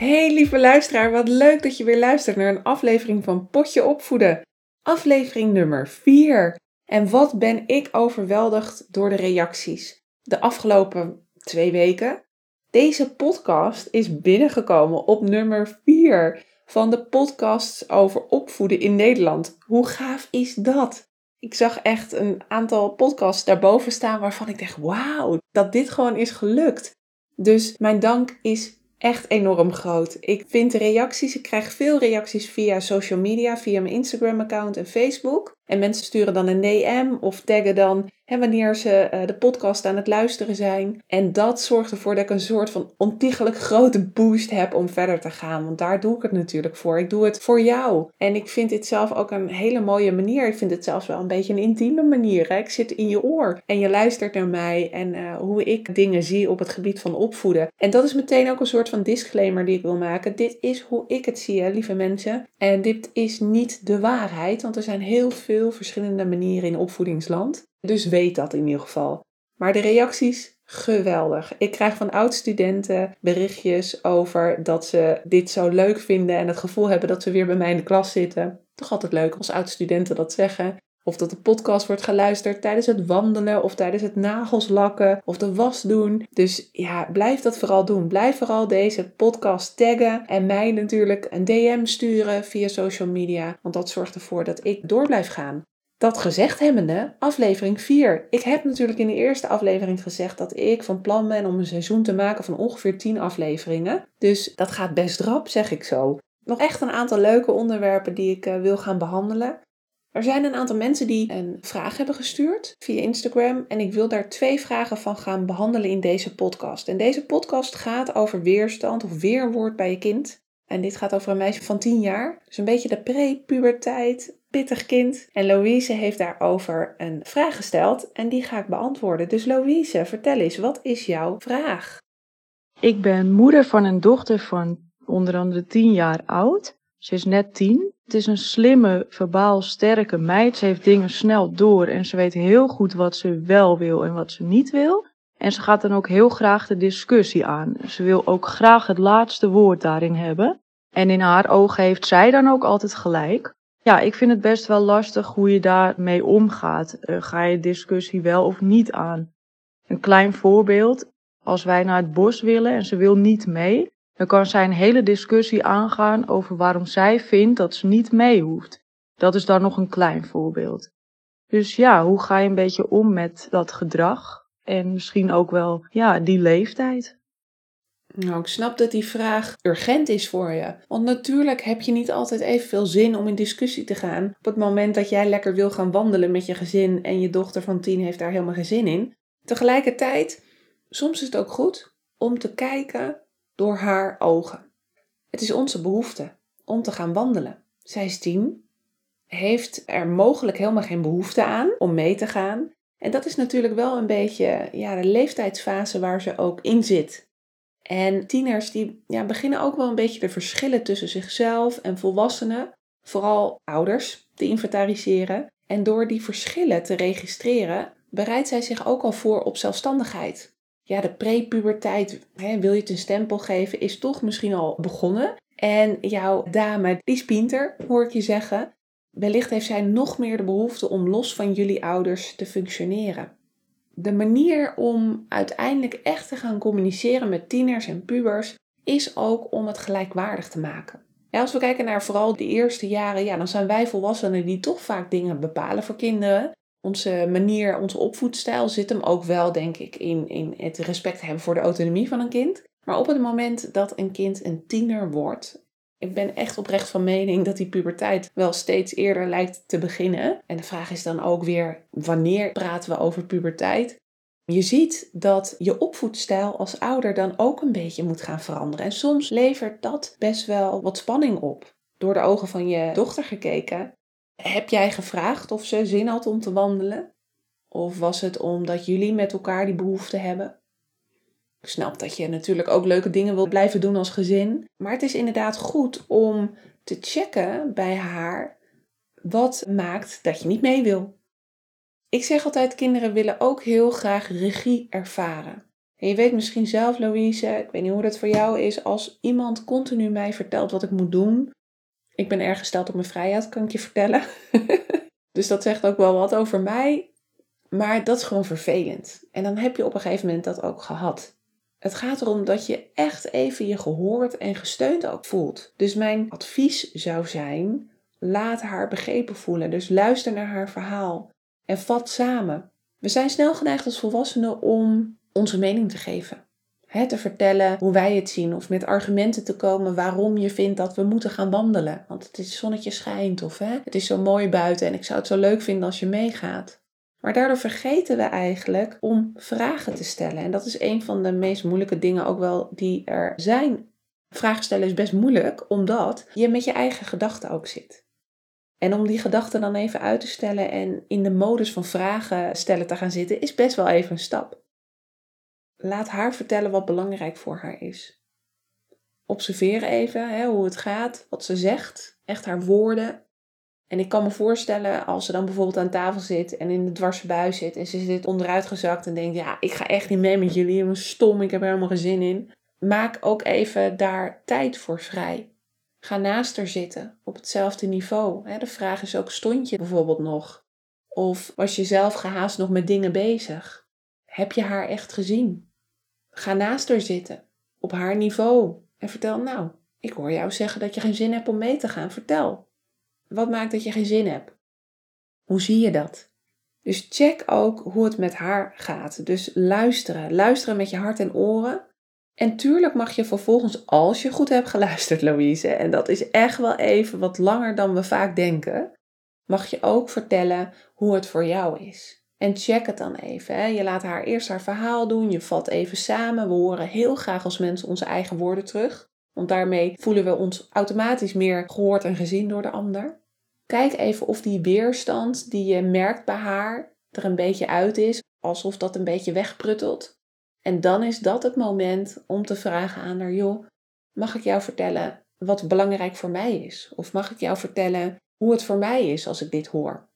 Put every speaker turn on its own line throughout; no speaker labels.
Hey lieve luisteraar, wat leuk dat je weer luistert naar een aflevering van Potje Opvoeden. Aflevering nummer 4. En wat ben ik overweldigd door de reacties de afgelopen twee weken. Deze podcast is binnengekomen op nummer 4 van de podcasts over opvoeden in Nederland. Hoe gaaf is dat? Ik zag echt een aantal podcasts daarboven staan waarvan ik dacht: wauw, dat dit gewoon is gelukt. Dus mijn dank is echt enorm groot. Ik vind de reacties, ik krijg veel reacties via social media, via mijn Instagram-account en Facebook. En mensen sturen dan een DM of taggen dan hè, wanneer ze eh, de podcast aan het luisteren zijn. En dat zorgt ervoor dat ik een soort van ontiegelijk grote boost heb om verder te gaan. Want daar doe ik het natuurlijk voor. Ik doe het voor jou. En ik vind dit zelf ook een hele mooie manier. Ik vind het zelfs wel een beetje een intieme manier. Hè? Ik zit in je oor en je luistert naar mij en uh, hoe ik dingen zie op het gebied van opvoeden. En dat is meteen ook een soort van disclaimer die ik wil maken. Dit is hoe ik het zie, lieve mensen. En dit is niet de waarheid, want er zijn heel veel verschillende manieren in opvoedingsland. Dus weet dat in ieder geval. Maar de reacties, geweldig. Ik krijg van oud-studenten berichtjes over dat ze dit zo leuk vinden en het gevoel hebben dat ze weer bij mij in de klas zitten. Toch altijd leuk als oud-studenten dat zeggen. Of dat de podcast wordt geluisterd tijdens het wandelen of tijdens het nagels lakken of de was doen. Dus ja, blijf dat vooral doen. Blijf vooral deze podcast taggen en mij natuurlijk een DM sturen via social media. Want dat zorgt ervoor dat ik door blijf gaan. Dat gezegd hebbende, aflevering 4. Ik heb natuurlijk in de eerste aflevering gezegd dat ik van plan ben om een seizoen te maken van ongeveer 10 afleveringen. Dus dat gaat best rap, zeg ik zo. Nog echt een aantal leuke onderwerpen die ik uh, wil gaan behandelen. Er zijn een aantal mensen die een vraag hebben gestuurd via Instagram en ik wil daar twee vragen van gaan behandelen in deze podcast. En deze podcast gaat over weerstand of weerwoord bij je kind. En dit gaat over een meisje van 10 jaar, dus een beetje de pre-puberteit, pittig kind. En Louise heeft daarover een vraag gesteld en die ga ik beantwoorden. Dus Louise, vertel eens, wat is jouw vraag?
Ik ben moeder van een dochter van onder andere 10 jaar oud. Ze is net 10 het is een slimme, verbaal sterke meid. Ze heeft dingen snel door en ze weet heel goed wat ze wel wil en wat ze niet wil. En ze gaat dan ook heel graag de discussie aan. Ze wil ook graag het laatste woord daarin hebben. En in haar ogen heeft zij dan ook altijd gelijk. Ja, ik vind het best wel lastig hoe je daarmee omgaat. Uh, ga je discussie wel of niet aan? Een klein voorbeeld. Als wij naar het bos willen en ze wil niet mee, dan kan zij een hele discussie aangaan over waarom zij vindt dat ze niet mee hoeft. Dat is dan nog een klein voorbeeld. Dus ja, hoe ga je een beetje om met dat gedrag en misschien ook wel ja, die leeftijd?
Nou, ik snap dat die vraag urgent is voor je. Want natuurlijk heb je niet altijd evenveel zin om in discussie te gaan. Op het moment dat jij lekker wil gaan wandelen met je gezin en je dochter van tien heeft daar helemaal geen zin in. Tegelijkertijd, soms is het ook goed om te kijken door haar ogen. Het is onze behoefte om te gaan wandelen. Zij is tien, heeft er mogelijk helemaal geen behoefte aan om mee te gaan. En dat is natuurlijk wel een beetje ja, de leeftijdsfase waar ze ook in zit. En tieners die ja, beginnen ook wel een beetje de verschillen tussen zichzelf en volwassenen, vooral ouders, te inventariseren. En door die verschillen te registreren, bereidt zij zich ook al voor op zelfstandigheid ja, de prepuberteit, wil je het een stempel geven, is toch misschien al begonnen. En jouw dame, die is pinter, hoor ik je zeggen. Wellicht heeft zij nog meer de behoefte om los van jullie ouders te functioneren. De manier om uiteindelijk echt te gaan communiceren met tieners en pubers is ook om het gelijkwaardig te maken. Als we kijken naar vooral de eerste jaren, ja, dan zijn wij volwassenen die toch vaak dingen bepalen voor kinderen. Onze manier, onze opvoedstijl zit hem ook wel, denk ik, in, in het respect hebben voor de autonomie van een kind. Maar op het moment dat een kind een tiener wordt, ik ben echt oprecht van mening dat die puberteit wel steeds eerder lijkt te beginnen. En de vraag is dan ook weer, wanneer praten we over puberteit? Je ziet dat je opvoedstijl als ouder dan ook een beetje moet gaan veranderen. En soms levert dat best wel wat spanning op. Door de ogen van je dochter gekeken. Heb jij gevraagd of ze zin had om te wandelen? Of was het omdat jullie met elkaar die behoefte hebben? Ik snap dat je natuurlijk ook leuke dingen wilt blijven doen als gezin. Maar het is inderdaad goed om te checken bij haar wat maakt dat je niet mee wil. Ik zeg altijd, kinderen willen ook heel graag regie ervaren. En je weet misschien zelf, Louise, ik weet niet hoe dat voor jou is, als iemand continu mij vertelt wat ik moet doen. Ik ben erg gesteld op mijn vrijheid, kan ik je vertellen. dus dat zegt ook wel wat over mij. Maar dat is gewoon vervelend. En dan heb je op een gegeven moment dat ook gehad. Het gaat erom dat je echt even je gehoord en gesteund ook voelt. Dus mijn advies zou zijn: laat haar begrepen voelen. Dus luister naar haar verhaal en vat samen. We zijn snel geneigd als volwassenen om onze mening te geven. Te vertellen hoe wij het zien of met argumenten te komen waarom je vindt dat we moeten gaan wandelen. Want het is zonnetje schijnt of hè, het is zo mooi buiten en ik zou het zo leuk vinden als je meegaat. Maar daardoor vergeten we eigenlijk om vragen te stellen. En dat is een van de meest moeilijke dingen ook wel die er zijn. Vragen stellen is best moeilijk, omdat je met je eigen gedachten ook zit. En om die gedachten dan even uit te stellen en in de modus van vragen stellen te gaan zitten, is best wel even een stap. Laat haar vertellen wat belangrijk voor haar is. Observeer even hè, hoe het gaat, wat ze zegt, echt haar woorden. En ik kan me voorstellen als ze dan bijvoorbeeld aan tafel zit en in de dwarse bui zit en ze zit onderuit gezakt en denkt, ja, ik ga echt niet mee met jullie, ik ben stom, ik heb er helemaal geen zin in. Maak ook even daar tijd voor vrij. Ga naast haar zitten, op hetzelfde niveau. De vraag is ook, stond je bijvoorbeeld nog? Of was je zelf gehaast nog met dingen bezig? Heb je haar echt gezien? Ga naast haar zitten, op haar niveau. En vertel, nou, ik hoor jou zeggen dat je geen zin hebt om mee te gaan. Vertel. Wat maakt dat je geen zin hebt? Hoe zie je dat? Dus check ook hoe het met haar gaat. Dus luisteren. Luisteren met je hart en oren. En tuurlijk mag je vervolgens, als je goed hebt geluisterd, Louise, en dat is echt wel even wat langer dan we vaak denken, mag je ook vertellen hoe het voor jou is. En check het dan even. Hè. Je laat haar eerst haar verhaal doen, je vat even samen. We horen heel graag als mensen onze eigen woorden terug. Want daarmee voelen we ons automatisch meer gehoord en gezien door de ander. Kijk even of die weerstand die je merkt bij haar er een beetje uit is, alsof dat een beetje wegpruttelt. En dan is dat het moment om te vragen aan haar, joh, mag ik jou vertellen wat belangrijk voor mij is? Of mag ik jou vertellen hoe het voor mij is als ik dit hoor?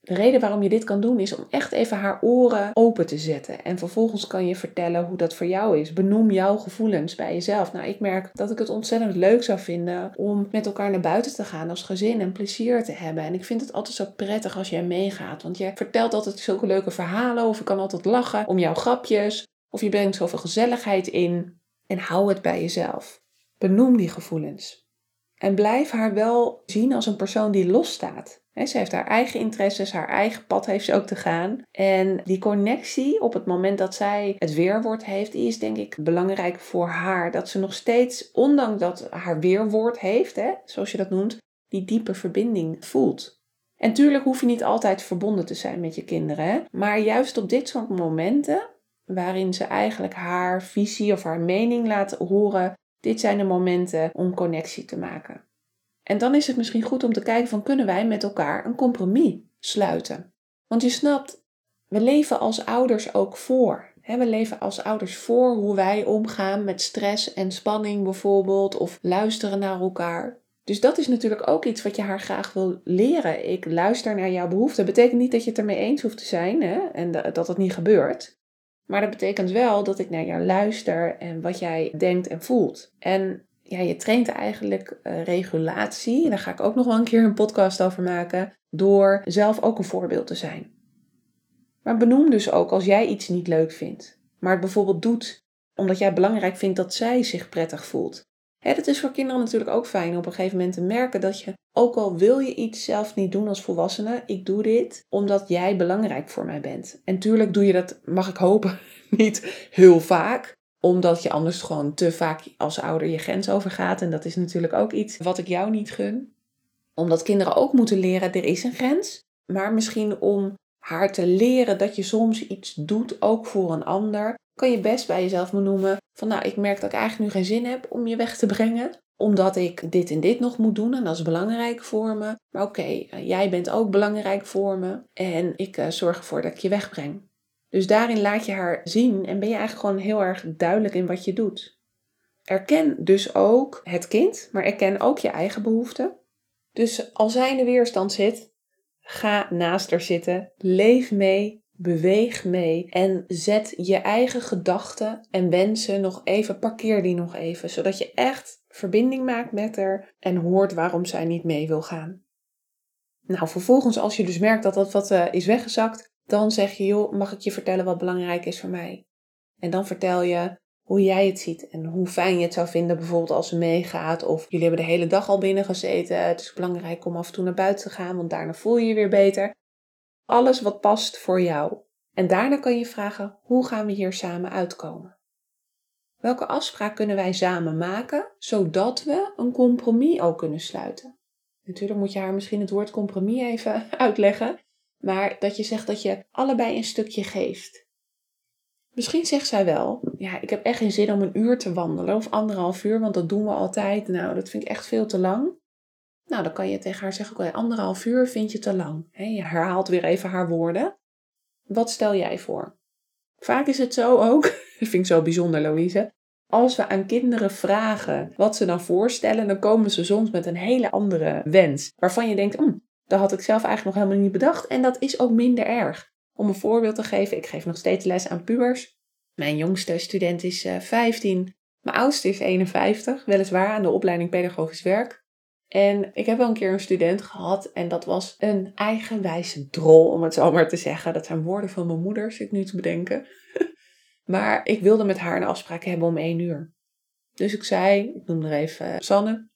De reden waarom je dit kan doen is om echt even haar oren open te zetten. En vervolgens kan je vertellen hoe dat voor jou is. Benoem jouw gevoelens bij jezelf. Nou, ik merk dat ik het ontzettend leuk zou vinden om met elkaar naar buiten te gaan als gezin en plezier te hebben. En ik vind het altijd zo prettig als jij meegaat. Want je vertelt altijd zulke leuke verhalen of ik kan altijd lachen om jouw grapjes. Of je brengt zoveel gezelligheid in en hou het bij jezelf. Benoem die gevoelens. En blijf haar wel zien als een persoon die losstaat. Ze heeft haar eigen interesses, haar eigen pad heeft ze ook te gaan. En die connectie op het moment dat zij het weerwoord heeft, is denk ik belangrijk voor haar. Dat ze nog steeds, ondanks dat haar weerwoord heeft, hè, zoals je dat noemt, die diepe verbinding voelt. En tuurlijk hoef je niet altijd verbonden te zijn met je kinderen. Hè? Maar juist op dit soort momenten waarin ze eigenlijk haar visie of haar mening laat horen. Dit zijn de momenten om connectie te maken. En dan is het misschien goed om te kijken van kunnen wij met elkaar een compromis sluiten. Want je snapt, we leven als ouders ook voor. We leven als ouders voor hoe wij omgaan met stress en spanning bijvoorbeeld, of luisteren naar elkaar. Dus dat is natuurlijk ook iets wat je haar graag wil leren. Ik luister naar jouw behoeften. Dat betekent niet dat je het ermee eens hoeft te zijn hè? en dat het niet gebeurt. Maar dat betekent wel dat ik naar jou luister en wat jij denkt en voelt. En ja, je traint eigenlijk uh, regulatie. Daar ga ik ook nog wel een keer een podcast over maken. Door zelf ook een voorbeeld te zijn. Maar benoem dus ook als jij iets niet leuk vindt. Maar het bijvoorbeeld doet omdat jij belangrijk vindt dat zij zich prettig voelt. Hè, het is voor kinderen natuurlijk ook fijn op een gegeven moment te merken dat je, ook al wil je iets zelf niet doen als volwassene, ik doe dit omdat jij belangrijk voor mij bent. En tuurlijk doe je dat, mag ik hopen, niet heel vaak omdat je anders gewoon te vaak als ouder je grens overgaat. En dat is natuurlijk ook iets wat ik jou niet gun. Omdat kinderen ook moeten leren, er is een grens. Maar misschien om haar te leren dat je soms iets doet ook voor een ander, kan je best bij jezelf benoemen van nou, ik merk dat ik eigenlijk nu geen zin heb om je weg te brengen, omdat ik dit en dit nog moet doen en dat is belangrijk voor me. Maar oké, eh, jij bent ook belangrijk voor me en ik uh, zorg ervoor dat ik je wegbreng. Dus daarin laat je haar zien en ben je eigenlijk gewoon heel erg duidelijk in wat je doet. Erken dus ook het kind, maar erken ook je eigen behoeften. Dus als zij in de weerstand zit, ga naast haar zitten, leef mee, beweeg mee en zet je eigen gedachten en wensen nog even, parkeer die nog even, zodat je echt verbinding maakt met haar en hoort waarom zij niet mee wil gaan. Nou, vervolgens als je dus merkt dat dat wat uh, is weggezakt, dan zeg je, joh, mag ik je vertellen wat belangrijk is voor mij? En dan vertel je hoe jij het ziet en hoe fijn je het zou vinden bijvoorbeeld als ze meegaat of jullie hebben de hele dag al binnen gezeten. Het is belangrijk om af en toe naar buiten te gaan, want daarna voel je je weer beter. Alles wat past voor jou. En daarna kan je vragen, hoe gaan we hier samen uitkomen? Welke afspraak kunnen wij samen maken, zodat we een compromis ook kunnen sluiten? Natuurlijk moet je haar misschien het woord compromis even uitleggen, maar dat je zegt dat je allebei een stukje geeft. Misschien zegt zij wel, ja, ik heb echt geen zin om een uur te wandelen of anderhalf uur, want dat doen we altijd. Nou, dat vind ik echt veel te lang. Nou, dan kan je tegen haar zeggen, oké, anderhalf uur vind je te lang. je herhaalt weer even haar woorden. Wat stel jij voor? Vaak is het zo ook, dat vind ik zo bijzonder Louise, als we aan kinderen vragen wat ze dan voorstellen, dan komen ze soms met een hele andere wens. Waarvan je denkt, hm, dat had ik zelf eigenlijk nog helemaal niet bedacht. En dat is ook minder erg. Om een voorbeeld te geven, ik geef nog steeds les aan pubers. Mijn jongste student is 15, eh, mijn oudste is 51, weliswaar aan de opleiding pedagogisch werk. En ik heb wel een keer een student gehad en dat was een eigenwijze drol, om het zo maar te zeggen. Dat zijn woorden van mijn moeder, zit nu te bedenken. maar ik wilde met haar een afspraak hebben om één uur. Dus ik zei, ik noem er even Sanne.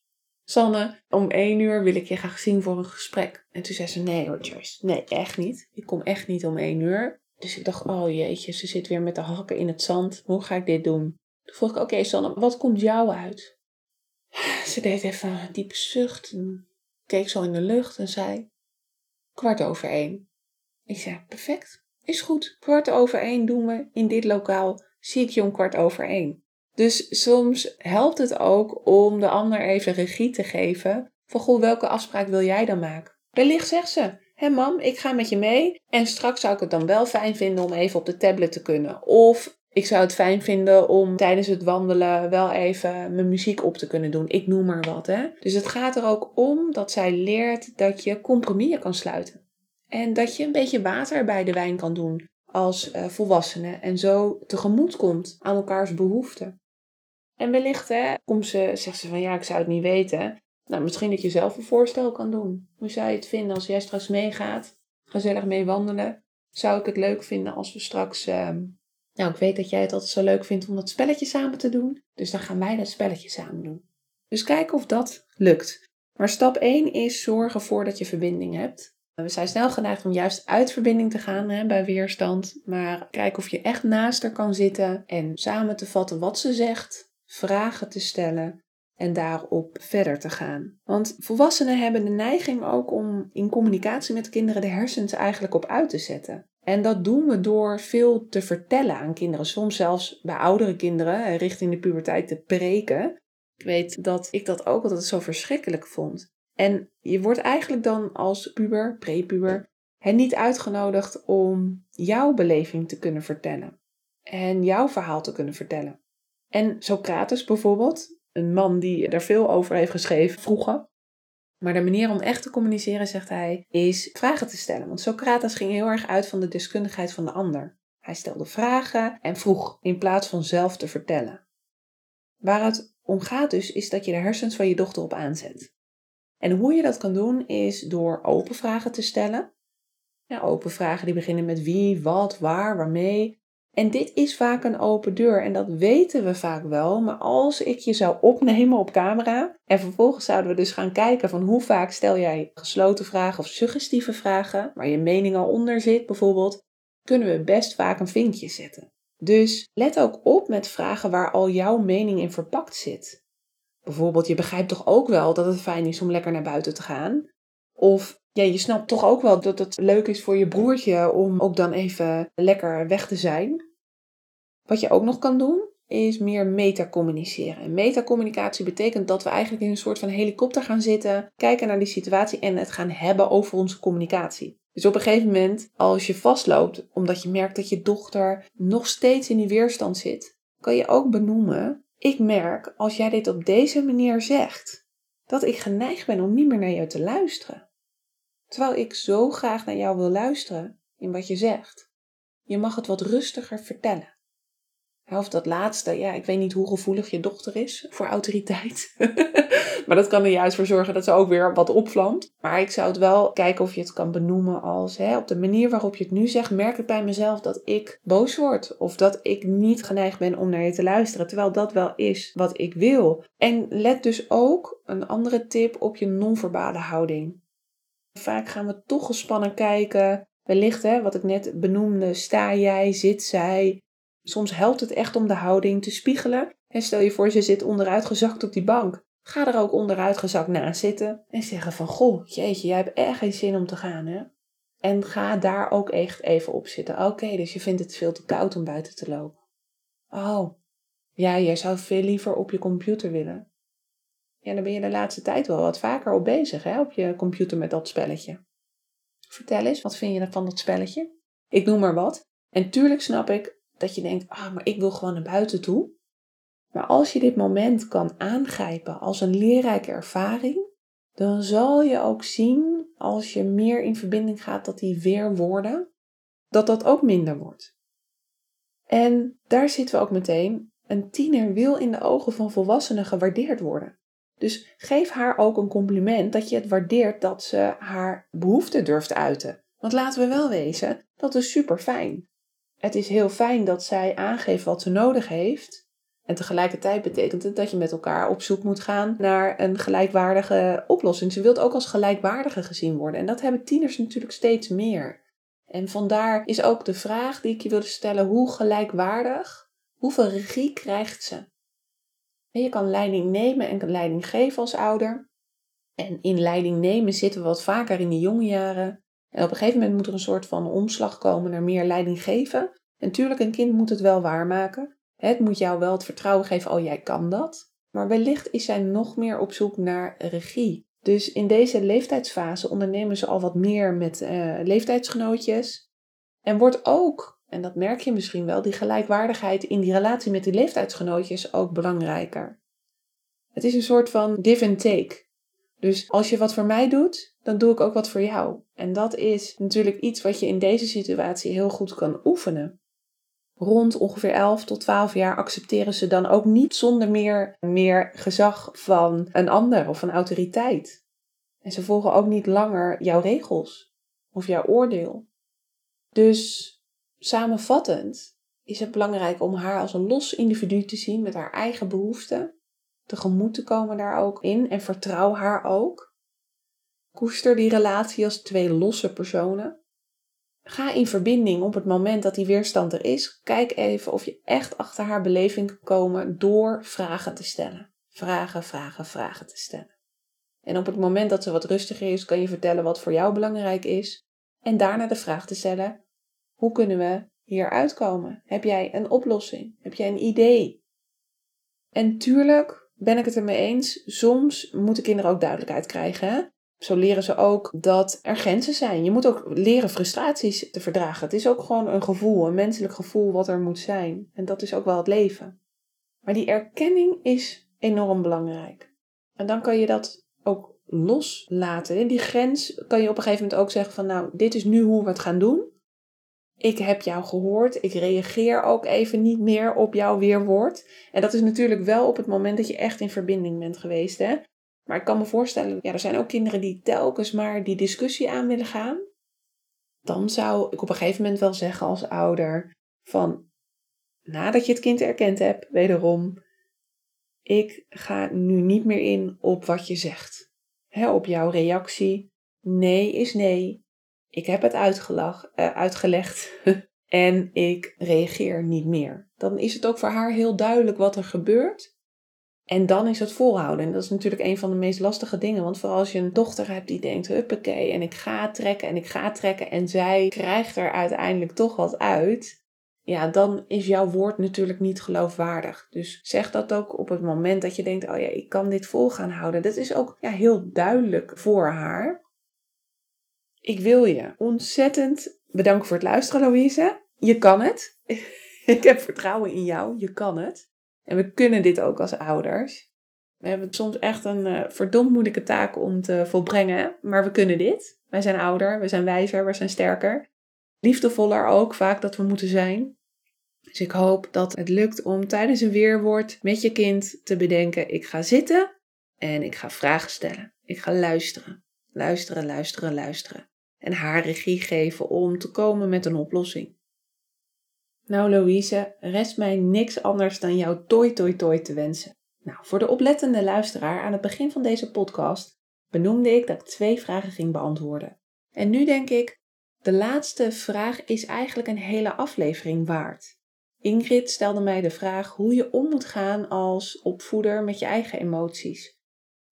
Sanne, om één uur wil ik je graag zien voor een gesprek. En toen zei ze, nee hoor Joyce, nee echt niet. Ik kom echt niet om één uur. Dus ik dacht, oh jeetje, ze zit weer met de hakken in het zand. Hoe ga ik dit doen? Toen vroeg ik, oké Sanne, wat komt jou uit? Ze deed even een diepe zucht en keek zo in de lucht en zei, kwart over één. Ik zei, perfect, is goed. Kwart over één doen we in dit lokaal. Zie ik je om kwart over één. Dus soms helpt het ook om de ander even regie te geven. Van goh, welke afspraak wil jij dan maken? Wellicht zegt ze, hé mam, ik ga met je mee. En straks zou ik het dan wel fijn vinden om even op de tablet te kunnen. Of ik zou het fijn vinden om tijdens het wandelen wel even mijn muziek op te kunnen doen. Ik noem maar wat. Hè? Dus het gaat er ook om dat zij leert dat je compromissen kan sluiten. En dat je een beetje water bij de wijn kan doen als uh, volwassene. En zo tegemoet komt aan elkaars behoeften. En wellicht hè, ze, zegt ze van ja, ik zou het niet weten. Nou, misschien dat je zelf een voorstel kan doen. Hoe zou je het vinden als jij straks meegaat? Gezellig mee wandelen. Zou ik het leuk vinden als we straks. Uh, nou, ik weet dat jij het altijd zo leuk vindt om dat spelletje samen te doen. Dus dan gaan wij dat spelletje samen doen. Dus kijk of dat lukt. Maar stap 1 is zorgen voor dat je verbinding hebt. We zijn snel geneigd om juist uit verbinding te gaan hè, bij weerstand. Maar kijk of je echt naast haar kan zitten en samen te vatten wat ze zegt vragen te stellen en daarop verder te gaan. Want volwassenen hebben de neiging ook om in communicatie met kinderen de hersens eigenlijk op uit te zetten. En dat doen we door veel te vertellen aan kinderen, soms zelfs bij oudere kinderen richting de puberteit te preken. Ik weet dat ik dat ook altijd zo verschrikkelijk vond. En je wordt eigenlijk dan als puber, prepuber, hen niet uitgenodigd om jouw beleving te kunnen vertellen en jouw verhaal te kunnen vertellen. En Socrates bijvoorbeeld, een man die daar veel over heeft geschreven vroeger. Maar de manier om echt te communiceren, zegt hij, is vragen te stellen. Want Socrates ging heel erg uit van de deskundigheid van de ander. Hij stelde vragen en vroeg in plaats van zelf te vertellen. Waar het om gaat dus, is dat je de hersens van je dochter op aanzet. En hoe je dat kan doen, is door open vragen te stellen. Ja, open vragen die beginnen met wie, wat, waar, waarmee. En dit is vaak een open deur en dat weten we vaak wel. Maar als ik je zou opnemen op camera en vervolgens zouden we dus gaan kijken van hoe vaak stel jij gesloten vragen of suggestieve vragen, waar je mening al onder zit bijvoorbeeld, kunnen we best vaak een vinkje zetten. Dus let ook op met vragen waar al jouw mening in verpakt zit. Bijvoorbeeld, je begrijpt toch ook wel dat het fijn is om lekker naar buiten te gaan? Of ja, je snapt toch ook wel dat het leuk is voor je broertje om ook dan even lekker weg te zijn. Wat je ook nog kan doen, is meer metacommuniceren. En metacommunicatie betekent dat we eigenlijk in een soort van helikopter gaan zitten, kijken naar die situatie en het gaan hebben over onze communicatie. Dus op een gegeven moment, als je vastloopt omdat je merkt dat je dochter nog steeds in die weerstand zit, kan je ook benoemen: Ik merk als jij dit op deze manier zegt, dat ik geneigd ben om niet meer naar jou te luisteren. Terwijl ik zo graag naar jou wil luisteren in wat je zegt. Je mag het wat rustiger vertellen. Of dat laatste, ja, ik weet niet hoe gevoelig je dochter is voor autoriteit. maar dat kan er juist voor zorgen dat ze ook weer wat opvlamt. Maar ik zou het wel kijken of je het kan benoemen als, hè, op de manier waarop je het nu zegt, merk ik bij mezelf dat ik boos word. Of dat ik niet geneigd ben om naar je te luisteren. Terwijl dat wel is wat ik wil. En let dus ook, een andere tip, op je non-verbale houding. Vaak gaan we toch gespannen kijken. Wellicht, hè, wat ik net benoemde, sta jij, zit zij, Soms helpt het echt om de houding te spiegelen. En stel je voor, je zit onderuitgezakt op die bank. Ga er ook onderuitgezakt naast zitten en zeggen van, goh, jeetje, jij hebt echt geen zin om te gaan, hè? En ga daar ook echt even op zitten. Oké, dus je vindt het veel te koud om buiten te lopen. Oh, ja, jij zou veel liever op je computer willen. Ja, dan ben je de laatste tijd wel wat vaker op bezig, hè, op je computer met dat spelletje. Vertel eens, wat vind je van dat spelletje? Ik noem maar wat. En tuurlijk snap ik dat je denkt, ah, maar ik wil gewoon naar buiten toe. Maar als je dit moment kan aangrijpen als een leerrijke ervaring, dan zal je ook zien als je meer in verbinding gaat dat die weerwoorden, dat dat ook minder wordt. En daar zitten we ook meteen. Een tiener wil in de ogen van volwassenen gewaardeerd worden. Dus geef haar ook een compliment dat je het waardeert dat ze haar behoefte durft uiten. Want laten we wel wezen, dat is super fijn. Het is heel fijn dat zij aangeeft wat ze nodig heeft. En tegelijkertijd betekent het dat je met elkaar op zoek moet gaan naar een gelijkwaardige oplossing. Ze wilt ook als gelijkwaardige gezien worden. En dat hebben tieners natuurlijk steeds meer. En vandaar is ook de vraag die ik je wilde stellen: hoe gelijkwaardig, hoeveel regie krijgt ze? Je kan leiding nemen en leiding geven als ouder. En in leiding nemen zitten we wat vaker in de jonge jaren. En op een gegeven moment moet er een soort van omslag komen naar meer leiding geven. En tuurlijk, een kind moet het wel waarmaken. Het moet jou wel het vertrouwen geven, oh jij kan dat. Maar wellicht is zij nog meer op zoek naar regie. Dus in deze leeftijdsfase ondernemen ze al wat meer met uh, leeftijdsgenootjes. En wordt ook, en dat merk je misschien wel, die gelijkwaardigheid in die relatie met die leeftijdsgenootjes ook belangrijker. Het is een soort van give and take. Dus als je wat voor mij doet, dan doe ik ook wat voor jou. En dat is natuurlijk iets wat je in deze situatie heel goed kan oefenen. Rond ongeveer 11 tot 12 jaar accepteren ze dan ook niet zonder meer, meer gezag van een ander of een autoriteit. En ze volgen ook niet langer jouw regels of jouw oordeel. Dus samenvattend is het belangrijk om haar als een los individu te zien met haar eigen behoeften tegemoet te komen daar ook in en vertrouw haar ook. Koester die relatie als twee losse personen. Ga in verbinding op het moment dat die weerstand er is. Kijk even of je echt achter haar beleving kan komen door vragen te stellen. Vragen, vragen, vragen te stellen. En op het moment dat ze wat rustiger is, kan je vertellen wat voor jou belangrijk is. En daarna de vraag te stellen: hoe kunnen we hier uitkomen? Heb jij een oplossing? Heb jij een idee? En tuurlijk ben ik het ermee eens. Soms moeten kinderen ook duidelijkheid krijgen. Zo leren ze ook dat er grenzen zijn. Je moet ook leren frustraties te verdragen. Het is ook gewoon een gevoel, een menselijk gevoel wat er moet zijn. En dat is ook wel het leven. Maar die erkenning is enorm belangrijk. En dan kan je dat ook loslaten. Die grens kan je op een gegeven moment ook zeggen van nou, dit is nu hoe we het gaan doen. Ik heb jou gehoord. Ik reageer ook even niet meer op jouw weerwoord. En dat is natuurlijk wel op het moment dat je echt in verbinding bent geweest. Hè? Maar ik kan me voorstellen, ja, er zijn ook kinderen die telkens maar die discussie aan willen gaan. Dan zou ik op een gegeven moment wel zeggen als ouder van, nadat je het kind erkend hebt, wederom, ik ga nu niet meer in op wat je zegt. Hè, op jouw reactie. Nee is nee. Ik heb het uh, uitgelegd en ik reageer niet meer. Dan is het ook voor haar heel duidelijk wat er gebeurt. En dan is het volhouden. En dat is natuurlijk een van de meest lastige dingen. Want vooral als je een dochter hebt die denkt, huppakee, en ik ga trekken en ik ga trekken. En zij krijgt er uiteindelijk toch wat uit. Ja, dan is jouw woord natuurlijk niet geloofwaardig. Dus zeg dat ook op het moment dat je denkt, oh ja, ik kan dit vol gaan houden. Dat is ook ja, heel duidelijk voor haar. Ik wil je ontzettend bedanken voor het luisteren, Louise. Je kan het. ik heb vertrouwen in jou. Je kan het. En we kunnen dit ook als ouders. We hebben soms echt een uh, verdomd moeilijke taak om te volbrengen, maar we kunnen dit. Wij zijn ouder, we zijn wijzer, we zijn sterker. Liefdevoller ook vaak dat we moeten zijn. Dus ik hoop dat het lukt om tijdens een weerwoord met je kind te bedenken: ik ga zitten en ik ga vragen stellen. Ik ga luisteren. Luisteren, luisteren, luisteren. En haar regie geven om te komen met een oplossing. Nou Louise, rest mij niks anders dan jou toi toi toi te wensen. Nou, voor de oplettende luisteraar aan het begin van deze podcast benoemde ik dat ik twee vragen ging beantwoorden. En nu denk ik, de laatste vraag is eigenlijk een hele aflevering waard. Ingrid stelde mij de vraag hoe je om moet gaan als opvoeder met je eigen emoties.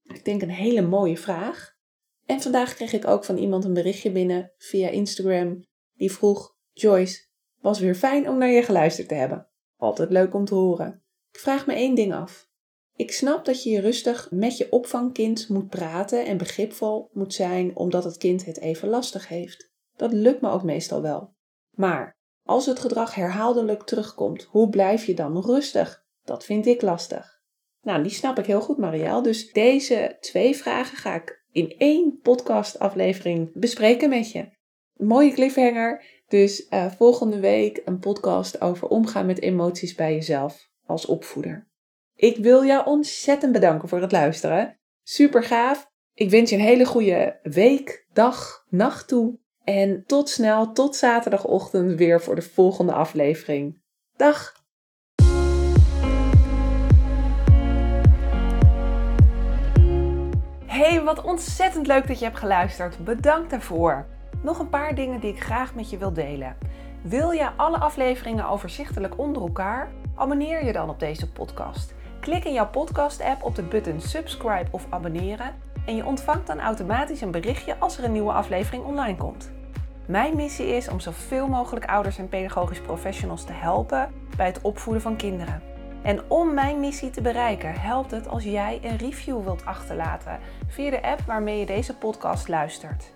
Ik denk een hele mooie vraag. En vandaag kreeg ik ook van iemand een berichtje binnen via Instagram die vroeg: Joyce, was weer fijn om naar je geluisterd te hebben. Altijd leuk om te horen. Ik vraag me één ding af. Ik snap dat je rustig met je opvangkind moet praten en begripvol moet zijn omdat het kind het even lastig heeft. Dat lukt me ook meestal wel. Maar als het gedrag herhaaldelijk terugkomt, hoe blijf je dan rustig? Dat vind ik lastig. Nou, die snap ik heel goed, Marielle. Dus deze twee vragen ga ik in één podcastaflevering bespreken met je. Mooie cliffhanger. Dus uh, volgende week een podcast over omgaan met emoties bij jezelf als opvoeder. Ik wil jou ontzettend bedanken voor het luisteren. Super gaaf. Ik wens je een hele goede week, dag, nacht toe. En tot snel, tot zaterdagochtend weer voor de volgende aflevering. Dag! Hey, wat ontzettend leuk dat je hebt geluisterd. Bedankt daarvoor. Nog een paar dingen die ik graag met je wil delen. Wil je alle afleveringen overzichtelijk onder elkaar? Abonneer je dan op deze podcast. Klik in jouw podcast-app op de button subscribe of abonneren en je ontvangt dan automatisch een berichtje als er een nieuwe aflevering online komt. Mijn missie is om zoveel mogelijk ouders en pedagogisch professionals te helpen bij het opvoeden van kinderen. En om mijn missie te bereiken, helpt het als jij een review wilt achterlaten via de app waarmee je deze podcast luistert.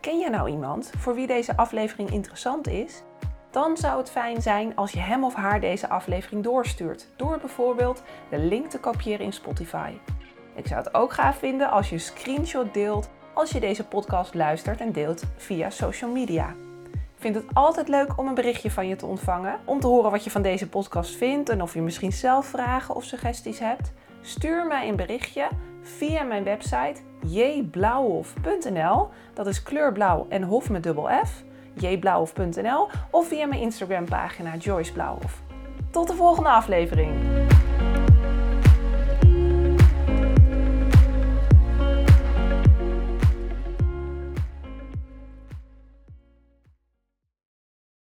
Ken jij nou iemand voor wie deze aflevering interessant is? Dan zou het fijn zijn als je hem of haar deze aflevering doorstuurt, door bijvoorbeeld de link te kopiëren in Spotify. Ik zou het ook gaaf vinden als je een screenshot deelt als je deze podcast luistert en deelt via social media. Vind het altijd leuk om een berichtje van je te ontvangen, om te horen wat je van deze podcast vindt en of je misschien zelf vragen of suggesties hebt. Stuur mij een berichtje via mijn website jblauwhof.nl. Dat is kleurblauw en hof met dubbel F. jblauwhof.nl of via mijn Instagram pagina Joyce Blauwhof. Tot de volgende aflevering.